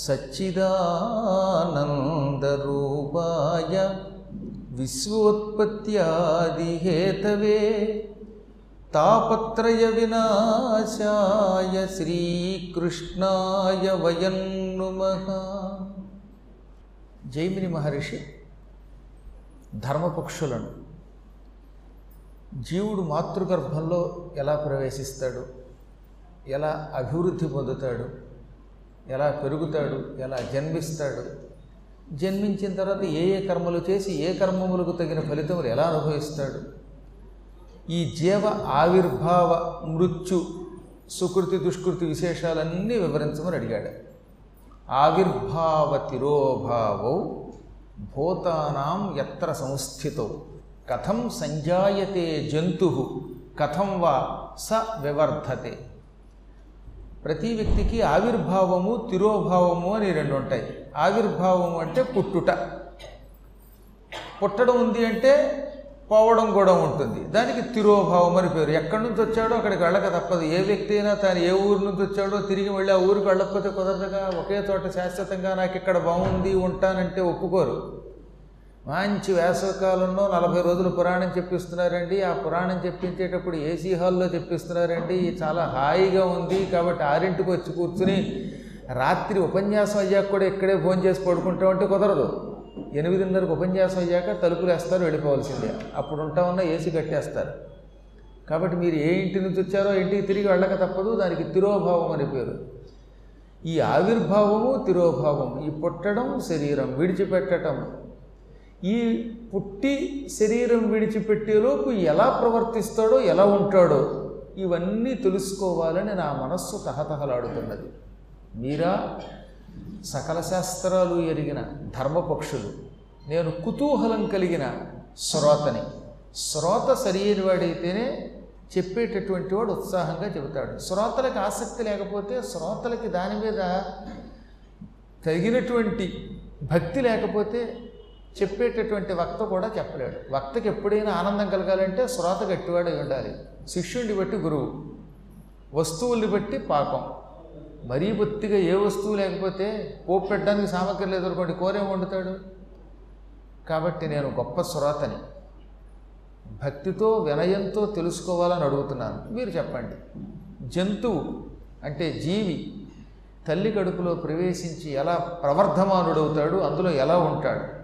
సచ్చిదానందరూపాయ విశ్వోత్పత్యాదిహేతవే తాపత్రయ వినాశాయ శ్రీకృష్ణాయ వయం జైమిని మహర్షి ధర్మపక్షులను జీవుడు మాతృగర్భంలో ఎలా ప్రవేశిస్తాడు? ఎలా అభివృద్ధి పొందుతాడు? ఎలా పెరుగుతాడు ఎలా జన్మిస్తాడు. జన్మించిన తర్వాత ఏ ఏ కర్మలు చేసి ఏ కర్మములకు తగిన ఫలితములు ఎలా అనుభవిస్తాడు. ఈ జీవ ఆవిర్భావ మృత్యు సుకృతి దుష్కృతి విశేషాలన్నీ వివరించమని అడిగాడు. ఆవిర్భావ తిరోభావౌ భూతానాం ఎత్ర సంస్థితో. కథం సంజాయతే జంతు కథం వా స వివర్ధతే. ప్రతి వ్యక్తికి ఆవిర్భావము తిరోభావము అని రెండు ఉంటాయి. ఆవిర్భావము అంటే పుట్టుట. పుట్టడం ఉంది అంటే పోవడం కూడా ఉంటుంది. దానికి తిరోభావం అని పేరు. ఎక్కడి నుంచి వచ్చాడో అక్కడికి వెళ్ళక తప్పదు. ఏ వ్యక్తి అయినా తాను ఏ ఊరు నుంచి వచ్చాడో తిరిగి వెళ్ళి ఆ ఊరికి వెళ్ళకపోతే కుదరదుగా? ఒకే చోట శాశ్వతంగా నాకు ఇక్కడ బాగుంది ఉంటానంటే ఒప్పుకోరు. మంచి వేసవకాలంలో నలభై రోజులు పురాణం చెప్పిస్తున్నారండి. ఆ పురాణం చెప్పించేటప్పుడు ఏసీ హాల్లో చెప్పిస్తున్నారండి. చాలా హాయిగా ఉంది కాబట్టి ఆరింటికి వచ్చి కూర్చుని రాత్రి ఉపన్యాసం అయ్యాక కూడా ఇక్కడే ఫోన్ చేసి పడుకుంటామంటే కుదరదు. ఎనిమిదిన్నరకు ఉపన్యాసం అయ్యాక తలుపులు వేస్తారు వెళ్ళిపోవాల్సిందే. అప్పుడు ఉంటామన్నా ఏసీ కట్టేస్తారు. కాబట్టి మీరు ఏ ఇంటి నుంచి వచ్చారో ఇంటికి తిరిగి వెళ్ళక తప్పదు. దానికి తిరోభావం అని పేరు. ఈ ఆవిర్భావము తిరోభావం. ఈ పుట్టడం శరీరం విడిచిపెట్టడం ఈ పుట్టి శరీరం విడిచిపెట్టేలోపు ఎలా ప్రవర్తిస్తాడో ఎలా ఉంటాడో ఇవన్నీ తెలుసుకోవాలని నా మనస్సు తహతహలాడుతున్నది. మీరా? సకల శాస్త్రాలు ఎరిగిన ధర్మపక్షులు. నేను కుతూహలం కలిగిన శ్రోతని. శ్రోత సరియైన వాడైతేనే చెప్పేటటువంటి వాడు ఉత్సాహంగా చెబుతాడు. శ్రోతలకు ఆసక్తి లేకపోతే శ్రోతలకి దాని మీద తగినటువంటి భక్తి లేకపోతే చెప్పేటటువంటి వక్త కూడా చెప్పలేడు. వక్తకి ఎప్పుడైనా ఆనందం కలగాలంటే శ్రోత గట్టివాడై ఉండాలి. శిష్యుడిని బట్టి గురువు వస్తువుల్ని బట్టి పాకం మరీ బొత్తిగా ఏ వస్తువు లేకపోతే పోపు పెట్టడానికి సామగ్రి లేదనుకోండి కోరేం వండుతాడు? కాబట్టి నేను గొప్ప శ్రోతని భక్తితో వినయంతో తెలుసుకోవాలని అడుగుతున్నాను. మీరు చెప్పండి. జంతువు అంటే జీవి తల్లి కడుపులో ప్రవేశించి ఎలా ప్రవర్ధమానుడవుతాడు? అందులో ఎలా ఉంటాడు?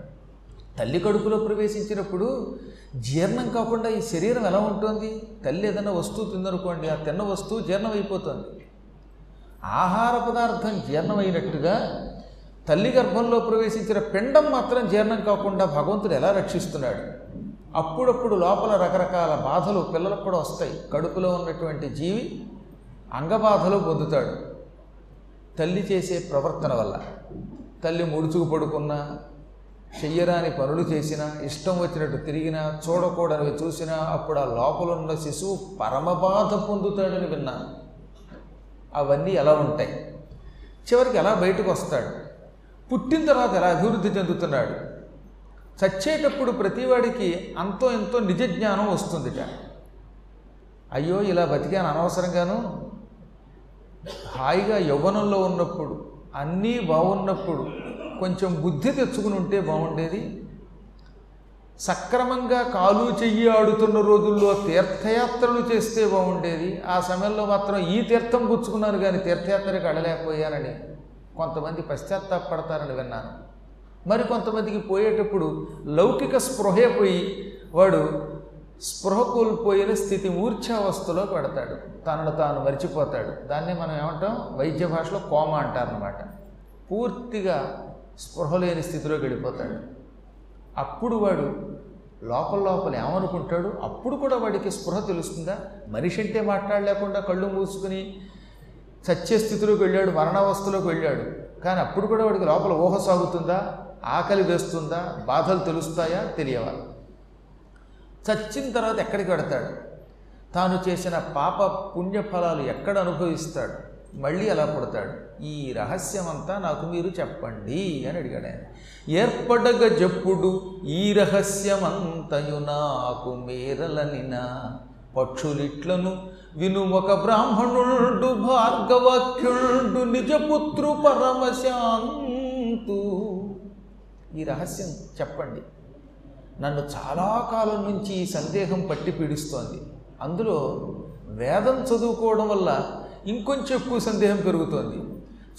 తల్లి కడుపులో ప్రవేశించినప్పుడు జీర్ణం కాకుండా ఈ శరీరం ఎలా ఉంటుంది? తల్లి ఏదైనా వస్తువు తిందనుకోండి ఆ తిన్న వస్తువు జీర్ణం ఆహార పదార్థం జీర్ణమైనట్టుగా తల్లి గర్భంలో ప్రవేశించిన పిండం మాత్రం జీర్ణం కాకుండా భగవంతుడు ఎలా రక్షిస్తున్నాడు? అప్పుడప్పుడు లోపల రకరకాల బాధలు పిల్లలకు కూడా వస్తాయి. కడుపులో ఉన్నటువంటి జీవి అంగబాధలు పొందుతాడు. తల్లి చేసే ప్రవర్తన వల్ల. తల్లి ముడుచుకు పడుకున్నా చెయ్యరాని పనులు చేసినా ఇష్టం వచ్చినట్టు తిరిగినా చూడకూడనివి చూసినా అప్పుడు ఆ లోపలున్న శిశువు పరమబాధ పొందుతాడని విన్నాను అవన్నీ ఎలా ఉంటాయి? చివరికి ఎలా బయటకు వస్తాడు? పుట్టిన తర్వాత ఎలా అభివృద్ధి చెందుతున్నాడు? చచ్చేటప్పుడు ప్రతివాడికి అంతో ఎంతో నిజ జ్ఞానం వస్తుందిట. అయ్యో ఇలా బతికాను అనవసరంగాను. హాయిగా యవ్వనంలో ఉన్నప్పుడు అన్నీ బాగున్నప్పుడు కొంచెం బుద్ధి తెచ్చుకుని ఉంటే బాగుండేది. సక్రమంగా కాలు చెయ్యి ఆడుతున్న రోజుల్లో తీర్థయాత్రలు చేస్తే బాగుండేది. ఆ సమయంలో మాత్రం ఈ తీర్థం పుచ్చుకున్నాను కానీ తీర్థయాత్రకి వెళ్ళలేకపోయానని కొంతమంది పశ్చాత్తాపడతారని విన్నాను. మరి కొంతమందికి పోయేటప్పుడు లౌకిక స్పృహే పోయి వాడు స్పృహ కోల్పోయిన స్థితి మూర్ఛావస్థలో పెడతాడు. తనను తాను మర్చిపోతాడు. దాన్ని మనం ఏమంటాం? వైద్య భాషలో కోమ అంటారనమాట పూర్తిగా స్పృహ లేని స్థితిలోకి వెళ్ళిపోతాడు. అప్పుడు వాడు లోపల లోపల ఏమనుకుంటాడు? అప్పుడు కూడా వాడికి స్పృహ తెలుస్తుందా? మనిషి అంటే మాట్లాడలేకుండా కళ్ళు మూసుకుని చచ్చే స్థితిలోకి వెళ్ళాడు మరణావస్థలోకి వెళ్ళాడు. కానీ అప్పుడు కూడా వాడికి లోపల ఊహ సాగుతుందా? ఆకలి వేస్తుందా? బాధలు తెలుస్తాయా? తెలియవాలి చచ్చిన తర్వాత ఎక్కడికి వెడతాడు? తాను చేసిన పాప పుణ్యఫలాలు ఎక్కడ అనుభవిస్తాడు? మళ్ళీ ఎలా పుడతాడు? ఈ రహస్యం అంతా నాకు మీరు చెప్పండి అని అడిగాడు ఆయన. ఏర్పడగ జప్పుడు ఈ రహస్యమంతయు నాకు మేరలనిన. పక్షులిట్లను విను ఒక బ్రాహ్మణుడు భార్గవాక్యుడు నిజపుత్రు పరమశాంతు. ఈ రహస్యం చెప్పండి. నన్ను చాలా కాలం నుంచి ఈ సందేహం పట్టి పీడిస్తోంది. అందులో వేదం చదువుకోవడం వల్ల ఇంకొంచెం ఎక్కువ సందేహం పెరుగుతోంది.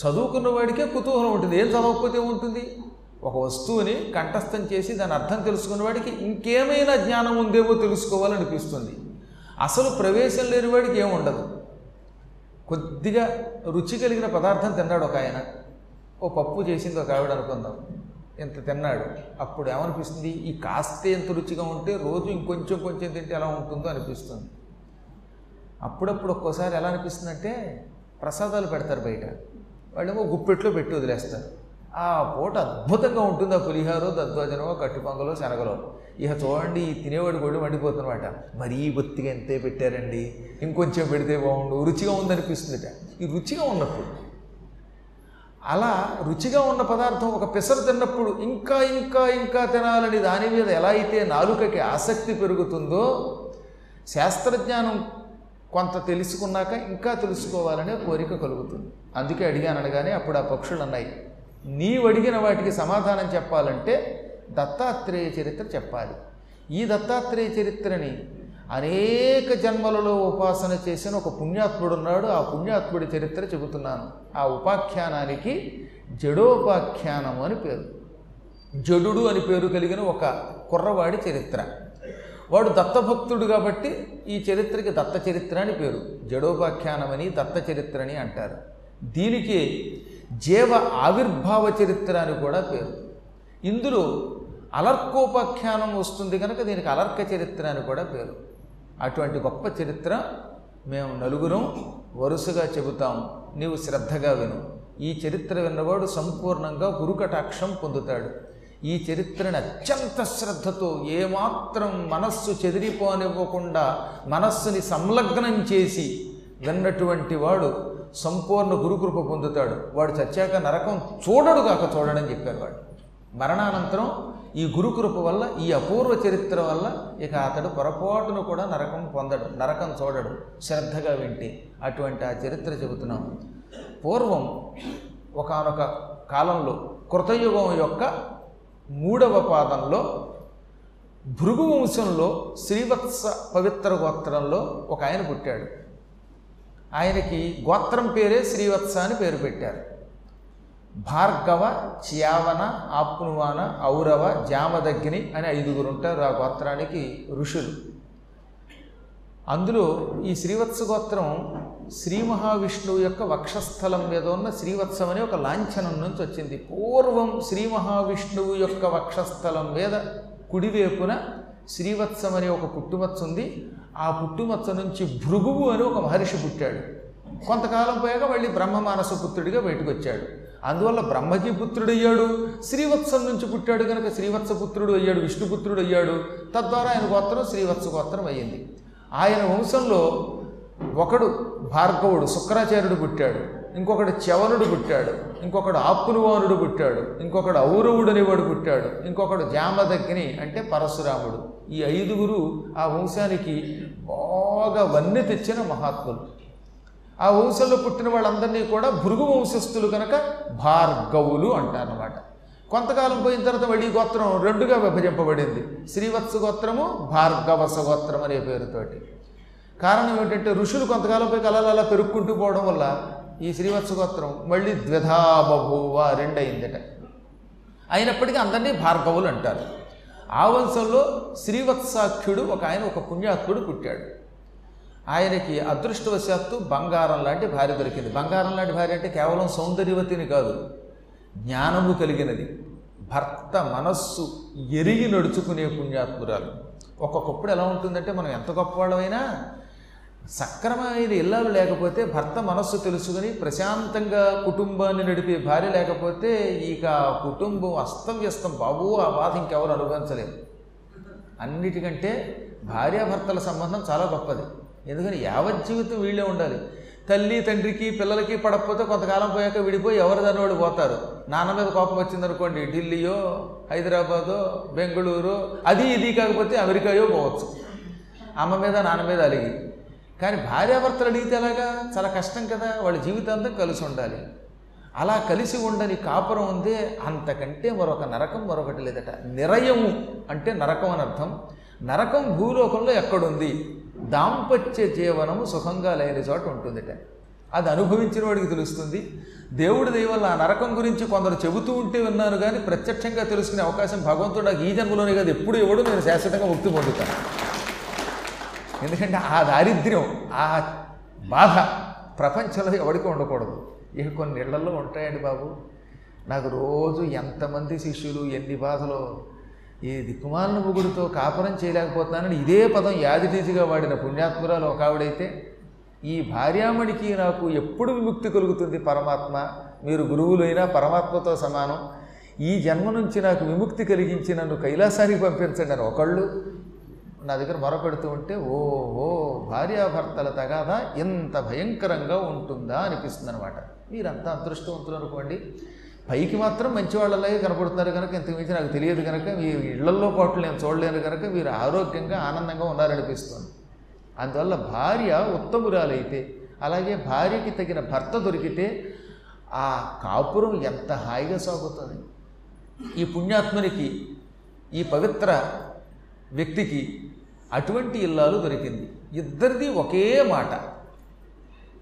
చదువుకున్న వాడికే కుతూహలం ఉంటుంది. ఏం చదవకపోతే ఉంటుంది ఒక వస్తువుని కంఠస్థం చేసి దాని అర్థం తెలుసుకున్న వాడికి ఇంకేమైనా జ్ఞానం ఉందేమో తెలుసుకోవాలనిపిస్తుంది. అసలు ప్రవేశం లేని వాడికి ఏముండదు కొద్దిగా రుచి కలిగిన పదార్థం తిన్నాడు ఒక ఆయన. ఓ పప్పు చేసింది ఒక ఆవిడ అనుకుందాం. ఇంత తిన్నాడు? అప్పుడు ఏమనిపిస్తుంది? ఈ కాస్తే ఎంత రుచిగా ఉంటే రోజు ఇంకొంచెం కొంచెం తింటే ఎలా ఉంటుందో అనిపిస్తుంది. అప్పుడప్పుడు ఒక్కోసారి ఎలా అనిపిస్తుంది అంటే ప్రసాదాలు పెడతారు బయట. వాళ్ళేమో గుప్పెట్లో పెట్టి వదిలేస్తారు. ఆ పూట అద్భుతంగా ఉంటుంది ఆ పులిహారో దద్వాజనమో కట్టుపొంగలో శనగలో. ఇక చూడండి ఈ తినేవాడు కూడా మండిపోతున్నమాట మరీ బొత్తిగా ఎంతే పెట్టారండి? ఇంకొంచెం పెడితే బాగుండు. రుచిగా ఉందనిపిస్తుందిట. ఈ రుచిగా ఉన్నప్పుడు అలా రుచిగా ఉన్న పదార్థం ఒక పెసరు తిన్నప్పుడు ఇంకా ఇంకా ఇంకా తినాలని దాని మీద ఎలా అయితే నాలుకకి ఆసక్తి పెరుగుతుందో శాస్త్రజ్ఞానం కొంత తెలుసుకున్నాక ఇంకా తెలుసుకోవాలనే కోరిక కలుగుతుంది. అందుకే అడిగాను అనగానే అప్పుడు ఆ పక్షులు అన్నాయి నీవు అడిగిన వాటికి సమాధానం చెప్పాలంటే దత్తాత్రేయ చరిత్ర చెప్పాలి. ఈ దత్తాత్రేయ చరిత్రని అనేక జన్మలలో ఉపాసన చేసిన ఒక పుణ్యాత్ముడు ఉన్నాడు. ఆ పుణ్యాత్ముడి చరిత్ర చెబుతున్నాను. ఆ ఉపాఖ్యానానికి జడోపాఖ్యానము అని పేరు. జడుడు అని పేరు కలిగిన ఒక కుర్రవాడి చరిత్ర. వాడు దత్తభక్తుడు కాబట్టి ఈ చరిత్రకి దత్త చరిత్ర అని పేరు. జడోపాఖ్యానమని దత్త చరిత్ర అని అంటారు. దీనికి జీవ ఆవిర్భావ చరిత్ర అని కూడా పేరు. ఇందులో అలర్కోపాఖ్యానం వస్తుంది కనుక దీనికి అలర్క చరిత్ర అని కూడా పేరు. అటువంటి గొప్ప చరిత్ర మేము నలుగురం వరుసగా చెబుతాం. నీవు శ్రద్ధగా విను. ఈ చరిత్ర విన్నవాడు సంపూర్ణంగా గురుకటాక్షం పొందుతాడు. ఈ చరిత్రని అత్యంత శ్రద్ధతో ఏమాత్రం మనస్సు చెదిరిపోనివ్వకుండా మనస్సుని సంలగ్నం చేసి విన్నటువంటి వాడు సంపూర్ణ గురుకృప పొందుతాడు. వాడు చచ్చాక నరకం చూడడు కాక చూడడని చెప్పారు వాడు మరణానంతరం ఈ గురుకృప వల్ల ఈ అపూర్వ చరిత్ర వల్ల ఇక అతడు పొరపాటును కూడా నరకం పొందడు నరకం చూడడు శ్రద్ధగా వింటే అటువంటి ఆ చరిత్ర చెబుతున్నాం. పూర్వం ఒకానొక కాలంలో కృతయుగం యొక్క మూడవ పాదంలో భృగు వంశంలో శ్రీవత్స పవిత్ర గోత్రంలో ఒక ఆయన పుట్టాడు. ఆయనకి గోత్రం పేరే శ్రీవత్స అని పేరు పెట్టారు. భార్గవ చ్యావన ఆప్నువాన ఔరవ జామదగ్ని అని ఐదుగురు ఉంటారు ఆ గోత్రానికి ఋషులు. అందులో ఈ శ్రీవత్స గోత్రం శ్రీ మహావిష్ణువు యొక్క వక్షస్థలం మీద ఉన్న శ్రీవత్సం అనే ఒక లాంఛనం నుంచి వచ్చింది. పూర్వం శ్రీ మహావిష్ణువు యొక్క వక్షస్థలం మీద కుడివైపున శ్రీవత్సం అనే ఒక పుట్టుమచ్చ ఉంది. ఆ పుట్టుమచ్చ నుంచి భృగువు అని ఒక మహర్షి పుట్టాడు. కొంతకాలం పోయాక మళ్ళీ బ్రహ్మమానస పుత్రుడిగా బయటకు వచ్చాడు. అందువల్ల బ్రహ్మకి పుత్రుడు అయ్యాడు శ్రీవత్సం నుంచి పుట్టాడు కనుక శ్రీవత్సపుత్రుడు అయ్యాడు విష్ణుపుత్రుడు అయ్యాడు తద్వారా ఆయన గోత్రం శ్రీవత్స గోత్రం అయ్యింది. ఆయన వంశంలో ఒకడు భార్గవుడు శుక్రాచార్యుడు పుట్టాడు ఇంకొకడు చవనుడు పుట్టాడు ఇంకొకడు ఆప్పునువానుడు పుట్టాడు ఇంకొకడు ఔరవుడు అనేవాడు పుట్టాడు ఇంకొకడు జామదగ్ని అంటే పరశురాముడు. ఈ ఐదుగురు ఆ వంశానికి బాగా వన్నె తెచ్చిన మహాత్ములు. ఆ వంశంలో పుట్టిన వాళ్ళందరినీ కూడా భృగు వంశస్థులు కనుక భార్గవులు అంటారన్నమాట. కొంతకాలం పోయిన తర్వాత మళ్ళీ గోత్రం రెండుగా విభజింపబడింది. శ్రీవత్స గోత్రము భార్గవస గోత్రం అనే పేరుతోటి. కారణం ఏమిటంటే ఋషులు కొంతకాలం పోయి కళలు అలా పెరుక్కుంటూ పోవడం వల్ల ఈ శ్రీవత్స గోత్రం మళ్ళీ ద్విధాబభూవ రెండయిందట. అయినప్పటికీ అందరినీ భార్గవులు అంటారు. ఆ వంశంలో శ్రీవత్సాఖ్యుడు ఒక ఆయన ఒక పుణ్యాత్ముడు పుట్టాడు. ఆయనకి అదృష్టవశాత్తు బంగారం లాంటి భార్య దొరికింది. బంగారం లాంటి భార్య అంటే కేవలం సౌందర్యవతిని కాదు జ్ఞానము కలిగినది. భర్త మనస్సు ఎరిగి నడుచుకునే పుణ్యాత్మురాలు. ఒక్కొక్కప్పుడు ఎలా ఉంటుందంటే మనం ఎంత గొప్పవాళ్ళమైనా సక్రమమైన ఇల్లాలు లేకపోతే భర్త మనస్సు తెలుసుకుని ప్రశాంతంగా కుటుంబాన్ని నడిపే భార్య లేకపోతే ఇక కుటుంబం అస్తవ్యస్తం. బాబు ఆ బాధ ఇంకెవరు అనుభవించలేరు. అన్నిటికంటే భార్యాభర్తల సంబంధం చాలా గొప్పది. ఎందుకని యావజ్జీవితం వీళ్ళే ఉండాలి. తల్లి తండ్రికి పిల్లలకి పడకపోతే కొంతకాలం పోయాక విడిపోయి ఎవరు దానివాడు పోతారు? నాన్న మీద కోపం వచ్చిందనుకోండి ఢిల్లీయో హైదరాబాదో బెంగళూరు అది ఇది కాకపోతే అమెరికాయో పోవచ్చు. అమ్మ మీద నాన్న మీద అలిగి. కానీ భార్యాభర్తలు అడిగితే ఎలాగా? చాలా కష్టం కదా వాళ్ళ జీవితాంతం కలిసి ఉండాలి. అలా కలిసి ఉండని కాపురం ఉందే అంతకంటే మరొక నరకం మరొకటి లేదట. నిరయము అంటే నరకం అని అర్థం. నరకం భూలోకంలో ఎక్కడుంది? దాంపత్య జీవనము సుఖంగా లేని చోట ఉంటుందిట. అది అనుభవించిన వాడికి తెలుస్తుంది. దేవుడి దయవల్ల ఆ నరకం గురించి కొందరు చెబుతూ ఉంటే విన్నాను కానీ ప్రత్యక్షంగా తెలుసుకునే అవకాశం భగవంతుడు నాకు ఈ జన్మలోనే కాదు ఎప్పుడు ఇవ్వడు నేను శాశ్వతంగా ముక్తి పొందుతాను. ఎందుకంటే ఆ దారిద్ర్యం ఆ బాధ ప్రపంచంలో ఎవరికి ఉండకూడదు. ఇక కొన్ని ఇళ్ళలో ఉంటాయండి బాబు. నాకు రోజు ఎంతమంది శిష్యులు ఎన్ని బాధలు ఏ దిక్కుమాలిన ముగుడుతో కాపురం చేయలేకపోతున్నానని ఇదే పదం యాదిటీజిగా వాడిన పుణ్యాత్మురాలు ఒక ఆవిడైతే ఈ భార్యామణికి నాకు ఎప్పుడు విముక్తి కలుగుతుంది పరమాత్మ? మీరు గురువులైనా పరమాత్మతో సమానం. ఈ జన్మ నుంచి నాకు విముక్తి కలిగించి నన్ను కైలాసానికి పంపించండి అని ఒకళ్ళు నా దగ్గర మొరపెడుతూ ఉంటే ఓహో భార్యాభర్తల తగాదా ఇంత భయంకరంగా ఉంటుందా? అనిపిస్తుంది అనమాట మీరంతా అదృష్టవంతులు అనుకోండి. పైకి మాత్రం మంచివాళ్ళలాగే కనపడుతున్నారు కనుక ఇంతకు మించి నాకు తెలియదు కనుక మీ ఇళ్ళల్లో పాటు నేను చూడలేను కనుక మీరు ఆరోగ్యంగా ఆనందంగా ఉన్నారనిపిస్తుంది. అందువల్ల భార్య ఉత్తమురాలైతే అలాగే భార్యకి తగిన భర్త దొరికితే ఆ కాపురం ఎంత హాయిగా సాగుతుంది. ఈ పుణ్యాత్మునికి ఈ పవిత్ర వ్యక్తికి అటువంటి ఇల్లాలు దొరికింది. ఇద్దరిది ఒకే మాట.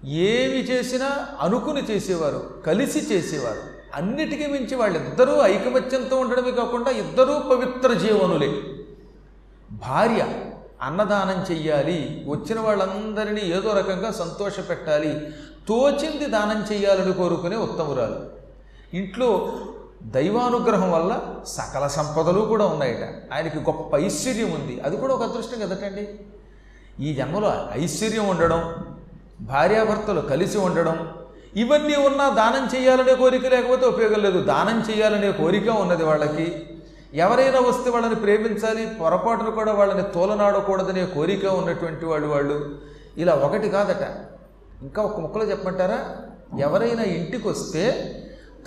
ఏమి చేసినా అనుకుని చేసేవారు కలిసి చేసేవారు. అన్నిటికీ మించి వాళ్ళిద్దరూ ఐకమత్యంతో ఉండడమే కాకుండా ఇద్దరూ పవిత్ర జీవనులే. భార్య అన్నదానం చెయ్యాలి వచ్చిన వాళ్ళందరినీ ఏదో రకంగా సంతోష పెట్టాలి తోచింది దానం చెయ్యాలని కోరుకునే ఉత్తమురాలు. ఇంట్లో దైవానుగ్రహం వల్ల సకల సంపదలు కూడా ఉన్నాయట. ఆయనకి గొప్ప ఐశ్వర్యం ఉంది. అది కూడా ఒక అదృష్టం కదటండి. ఈ జన్మలో ఐశ్వర్యం ఉండడం భార్యాభర్తలు కలిసి ఉండడం ఇవన్నీ ఉన్నా దానం చేయాలనే కోరిక లేకపోతే ఉపయోగం లేదు. దానం చేయాలనే కోరిక ఉన్నది వాళ్ళకి. ఎవరైనా వస్తే వాళ్ళని ప్రేమించాలి పొరపాటును కూడా వాళ్ళని తోలనాడకూడదనే కోరిక ఉన్నటువంటి వాళ్ళు వాళ్ళు. ఇలా ఒకటి కాదట. ఇంకా ఒక ముక్కలో చెప్పమంటారా? ఎవరైనా ఇంటికి వస్తే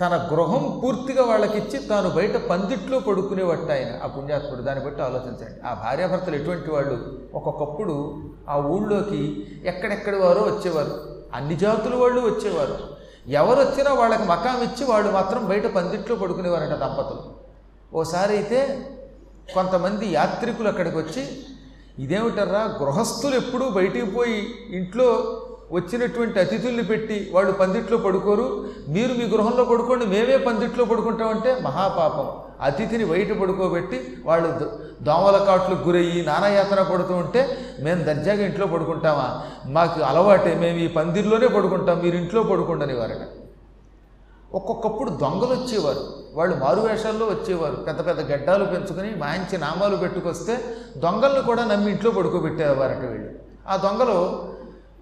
తన గృహం పూర్తిగా వాళ్ళకిచ్చి తాను బయట పందిట్లో పడుకునేవట్ట ఆయన ఆ పుణ్యాత్ముడు. దాన్ని బట్టి ఆలోచించండి. ఆ భార్యాభర్తలు ఎటువంటి వాళ్ళు? ఒక్కొక్కప్పుడు ఆ ఊళ్ళోకి ఎక్కడెక్కడి వారో వచ్చేవారు. అన్ని జాతుల వాళ్ళు వచ్చేవారు. ఎవరు వచ్చినా వాళ్ళకి మకాం ఇచ్చి వాళ్ళు మాత్రం బయట పందిట్లో పడుకునేవారట దంపతులు. ఓసారి అయితే కొంతమంది యాత్రికులు అక్కడికి వచ్చి ఇదేమిటర్రా గృహస్థులు ఎప్పుడూ బయటికి పోయి ఇంట్లో వచ్చినటువంటి అతిథుల్ని పెట్టి వాళ్ళు పందిట్లో పడుకోరు? మీరు మీ గృహంలో పడుకోండి మేమే పందిట్లో పడుకుంటామంటే మహాపాపం. అతిథిని బయట పడుకోబెట్టి వాళ్ళు దోమల కాట్లు గురయ్యి నానాయాతన పడుతూ ఉంటే మేము దర్జాగా ఇంట్లో పడుకుంటామా? మాకు అలవాటే మేము ఈ పందిర్లోనే పడుకుంటాం మీరు ఇంట్లో పడుకోండని వారట ఒక్కొక్కప్పుడు దొంగలు వచ్చేవారు. వాళ్ళు మారువేషాల్లో వచ్చేవారు. పెద్ద పెద్ద గడ్డాలు పెంచుకొని మంచి నామాలు పెట్టుకొస్తే దొంగలను కూడా నమ్మి ఇంట్లో పడుకోబెట్టేవారట వీళ్ళు. ఆ దొంగలు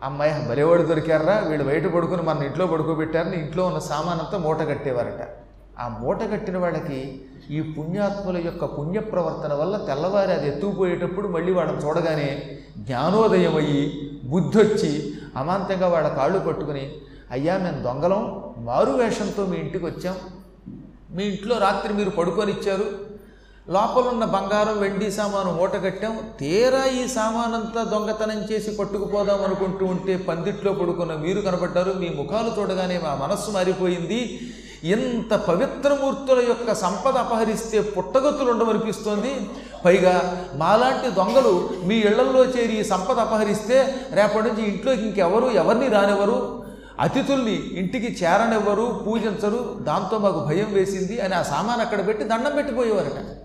అమ్మాయి బలేవాడు దొరికారా వీళ్ళు బయట పడుకుని మన ఇంట్లో పడుకోబెట్టారని ఇంట్లో ఉన్న సామానంతా మూట కట్టేవారట. ఆ మూట కట్టిన వాళ్ళకి ఈ పుణ్యాత్ముల యొక్క పుణ్య ప్రవర్తన వల్ల తెల్లవారి అది ఎత్తుకుపోయేటప్పుడు మళ్ళీ వాళ్ళని చూడగానే జ్ఞానోదయం అయ్యి బుద్ధి వచ్చి అమాంతంగా వాళ్ళ కాళ్ళు పట్టుకుని అయ్యా మేము దొంగలం. మారు వేషంతో మీ ఇంటికి వచ్చాం. మీ ఇంట్లో రాత్రి మీరు పడుకొని ఇచ్చారు లోపలున్న బంగారం వెండి సామాను మూట కట్టాం. తీరా ఈ సామానంతా దొంగతనం చేసి పట్టుకుపోదాం అనుకుంటూ ఉంటే పందిట్లో పడుకున్న మీరు కనబడ్డారు మీ ముఖాలు చూడగానే మా మనస్సు మారిపోయింది. ఇంత పవిత్రమూర్తుల యొక్క సంపద అపహరిస్తే పుట్టగతులు ఉండమనిపిస్తోంది పైగా మాలాంటి దొంగలు మీ ఇళ్ళల్లో చేరి ఈ సంపద అపహరిస్తే రేపటి నుంచి ఇంట్లోకి ఇంకెవరు ఎవరిని రానివ్వరు? అతిథుల్ని ఇంటికి చేరనివ్వరు పూజించరు. దాంతో మాకు భయం వేసింది అని ఆ సామాన్ అక్కడ పెట్టి దండం పెట్టిపోయేవారట.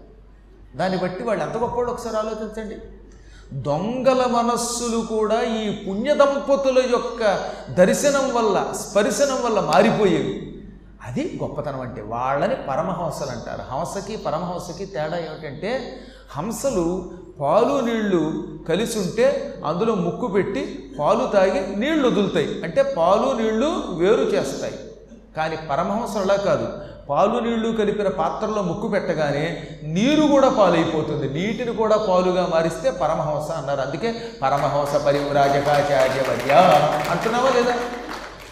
దాన్ని బట్టి వాళ్ళు ఎంత గొప్పవాళ్ళు ఒకసారి ఆలోచించండి. దొంగల మనస్సులు కూడా ఈ పుణ్య దంపతుల యొక్క దర్శనం వల్ల స్పర్శనం వల్ల మారిపోయేవి. అది గొప్పతనం అంటే వాళ్ళని పరమహంసలు అంటారు. హంసకి పరమహంసకి తేడా ఏమిటంటే హంసలు పాలు నీళ్ళు కలిసి ఉంటే అందులో ముక్కు పెట్టి పాలు తాగి నీళ్ళు వదులుతాయి. అంటే పాలు నీళ్ళు వేరు చేస్తాయి. కానీ పరమహంసలు అలా కాదు. పాలు నీళ్ళు కలిపిన పాత్రలో ముక్కు పెట్టగానే నీరు కూడా పాలైపోతుంది. నీటిని కూడా పాలుగా మారిస్తే పరమహంస అన్నారు. అందుకే పరమహంస పరివ్రాజకాచార్య వర్య అంటున్నావా లేదా?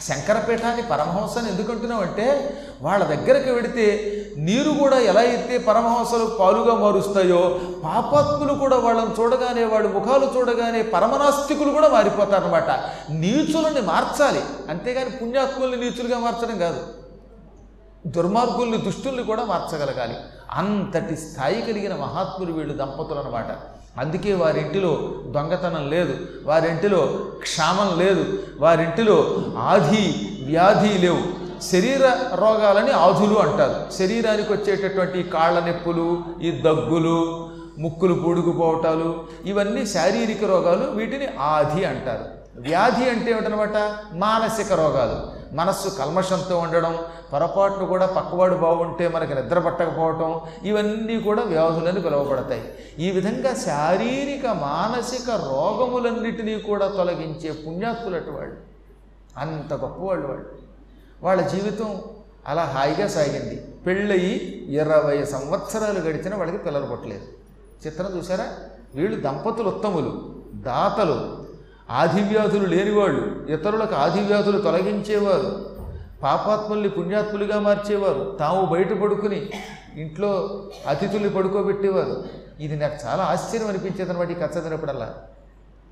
శంకరపీఠాన్ని పరమహంసని ఎందుకంటున్నావు అంటే వాళ్ళ దగ్గరికి వెడితే నీరు కూడా ఎలా అయితే పరమహంసలు పాలుగా మారుస్తాయో పాపాత్ములు కూడా వాళ్ళని చూడగానే వాళ్ళ ముఖాలు చూడగానే పరమనాస్తికులు కూడా మారిపోతారనమాట నీచులని మార్చాలి. అంతేగాని పుణ్యాత్ముల్ని నీచులుగా మార్చడం కాదు. దుర్మార్గుల్ని దుష్టుల్ని కూడా మార్చగలగాలి. అంతటి స్థాయి కలిగిన మహాత్ములు వీళ్ళు దంపతులు అనమాట అందుకే వారింటిలో దొంగతనం లేదు వారింటిలో క్షామం లేదు వారింటిలో ఆధి వ్యాధి లేవు. శరీర రోగాలని ఆధులు అంటారు. శరీరానికి వచ్చేటటువంటి కాళ్ళ నొప్పులు ఈ దగ్గులు ముక్కులు పూడుకుపోవటాలు ఇవన్నీ శారీరక రోగాలు వీటిని ఆధి అంటారు. వ్యాధి అంటే ఏమిటనమాట? మానసిక రోగాలు. మనస్సు కల్మషంతో ఉండడం పొరపాటును కూడా పక్కవాడు బాగుంటే మనకి నిద్ర పట్టకపోవటం ఇవన్నీ కూడా వ్యాధులని పిలువబడతాయి. ఈ విధంగా శారీరక మానసిక రోగములన్నిటినీ కూడా తొలగించే పుణ్యాత్ములటి వాళ్ళు. అంత గొప్పవాళ్ళు వాళ్ళు. వాళ్ళ జీవితం అలా హాయిగా సాగింది. పెళ్ళయి ఇరవై సంవత్సరాలు గడిచిన వాళ్ళకి పిల్లలు పుట్టలేదు. చిత్రం చూసారా వీళ్ళు దంపతులు ఉత్తములు దాతలు. ఆదివ్యాధులు లేనివాళ్ళు ఇతరులకు ఆదివ్యాధులు తొలగించేవారు పాపాత్ముల్ని పుణ్యాత్ములుగా మార్చేవారు తాము బయట పడుకుని ఇంట్లో అతిథుల్ని పడుకోబెట్టేవారు. ఇది నాకు చాలా ఆశ్చర్యం అనిపించేది అనమాట ఈ కథ చదివినప్పుడల్లా.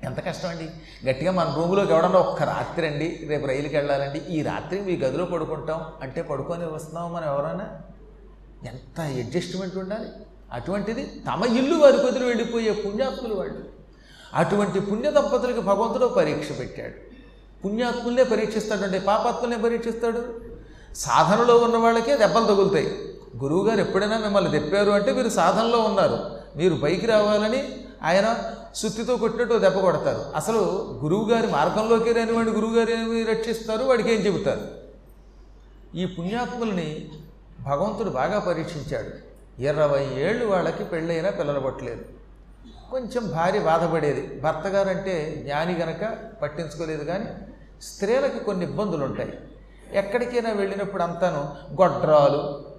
ఎంత కష్టం అండి గట్టిగా మన రూములోకి ఎవడన్నా ఒక్క రాత్రి అండి రేపు రైలుకి వెళ్ళాలండి ఈ రాత్రి మీ గదిలో పడుకుంటాం అంటే పడుకొని వస్తున్నాం మనం ఎవరైనా ఎంత అడ్జస్ట్మెంట్ ఉండాలి. అటువంటిది తమ ఇల్లు వారి కొద్దిలో వెళ్ళిపోయే పుణ్యాత్ములు వాళ్ళు. అటువంటి పుణ్య దంపతులకి భగవంతుడు పరీక్ష పెట్టాడు. పుణ్యాత్ముల్నే పరీక్షిస్తాడంటే పాపాత్ముల్నే పరీక్షిస్తాడు? సాధనలో ఉన్న వాళ్ళకే దెబ్బలు తగులుతాయి. గురువుగారు ఎప్పుడైనా మిమ్మల్ని తెప్పారు అంటే మీరు సాధనలో ఉన్నారు. మీరు పైకి రావాలని ఆయన సుత్తితో కొట్టినట్టు దెబ్బ కొడతారు. అసలు గురువుగారి మార్గంలోకి రాని వాడిని గురువుగారు ఏమి రక్షిస్తారు? వాడికి ఏం చెబుతారు? ఈ పుణ్యాత్ముల్ని భగవంతుడు బాగా పరీక్షించాడు. ఇరవై ఏళ్ళు వాళ్ళకి పెళ్ళైనా పిల్లలు పట్టలేదు. కొంచెం భార్య బాధపడేది. భర్త అంటే జ్ఞాని గనక పట్టించుకోలేదు కానీ స్త్రీలకి కొన్ని ఇబ్బందులు ఉంటాయి ఎక్కడికైనా వెళ్ళినప్పుడు అంతాను గొడ్రాలు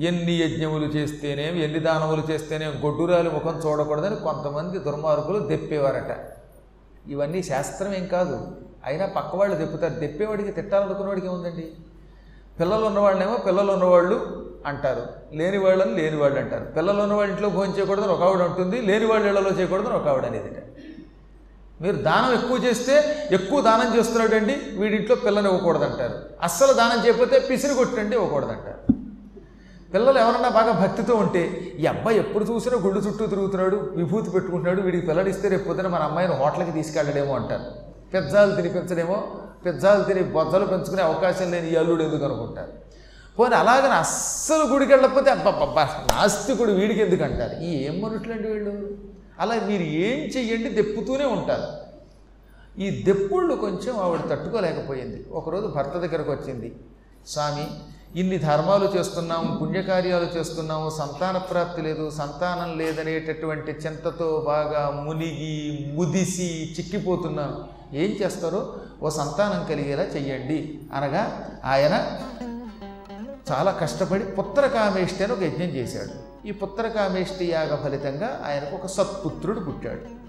ఎన్ని యజ్ఞములు చేస్తేనేం ఎన్ని దానములు చేస్తేనేం గొడ్డురాలు ముఖం చూడకూడదని కొంతమంది దుర్మార్గులు దెప్పేవారట. ఇవన్నీ శాస్త్రం ఏం కాదు. అయినా పక్కవాళ్ళు దెప్పుతారు. దెప్పేవాడికి తిట్టాలనుకున్నవాడికి ఏముందండి? పిల్లలు ఉన్నవాళ్ళేమో పిల్లలు ఉన్నవాళ్ళు అంటారు. లేని వాళ్ళని లేని వాళ్ళు అంటారు. పిల్లలు ఉన్నవాళ్ళ ఇంట్లో భోజనం చేయకూడదని ఒక ఆవిడ ఉంటుంది లేని వాళ్ళ ఇళ్ళలో చేయకూడదని ఒక ఆవిడ అనేది మీరు దానం ఎక్కువ చేస్తే ఎక్కువ దానం చేస్తున్నాడండి వీడింట్లో పిల్లని ఇవ్వకూడదంటారు అస్సలు దానం చేయకపోతే పిసిరి కొట్టండి ఇవ్వకూడదంటారు పిల్లలు ఎవరన్నా బాగా భక్తితో ఉంటే ఈ అబ్బాయి ఎప్పుడు చూసినా గుళ్ళు చుట్టూ తిరుగుతున్నాడు విభూతి పెట్టుకుంటున్నాడు వీడికి పిల్లలు ఇస్తే రేపు పొద్దున మన అమ్మాయిని హోటల్కి తీసుకెళ్ళడేమో అంటారు. పిజ్జాలు తినిపించడేమో పిజ్జాలు తిని బొజ్జలు పెంచుకునే అవకాశం లేని ఈ అల్లుడు ఎందుకు అనుకుంటారు? పోనీ అలాగని అస్సలు గుడికి వెళ్ళకపోతే అబ్బబ్బబ్బా నాస్తికుడు వీడికి ఎందుకు అంటారు ఈ ఏం మనుషులండి వీళ్ళు? అలా మీరు ఏం చెయ్యండి దెప్పుతూనే ఉంటారు. ఈ దెప్పుళ్ళు కొంచెం ఆవిడ తట్టుకోలేకపోయింది. ఒకరోజు భర్త దగ్గరకు వచ్చింది. స్వామి ఇన్ని ధర్మాలు చేస్తున్నాము పుణ్యకార్యాలు చేస్తున్నాము సంతాన ప్రాప్తి లేదు సంతానం లేదనేటటువంటి చింతతో బాగా మునిగి ముదిసి చిక్కిపోతున్నాను ఏం చేస్తారో? ఓ సంతానం కలిగేలా చెయ్యండి. అనగా ఆయన చాలా కష్టపడి పుత్రకామేష్టి అని ఒక యజ్ఞం చేశాడు. ఈ పుత్రకామేష్టి యాగ ఫలితంగా ఆయనకు ఒక సత్పుత్రుడు పుట్టాడు.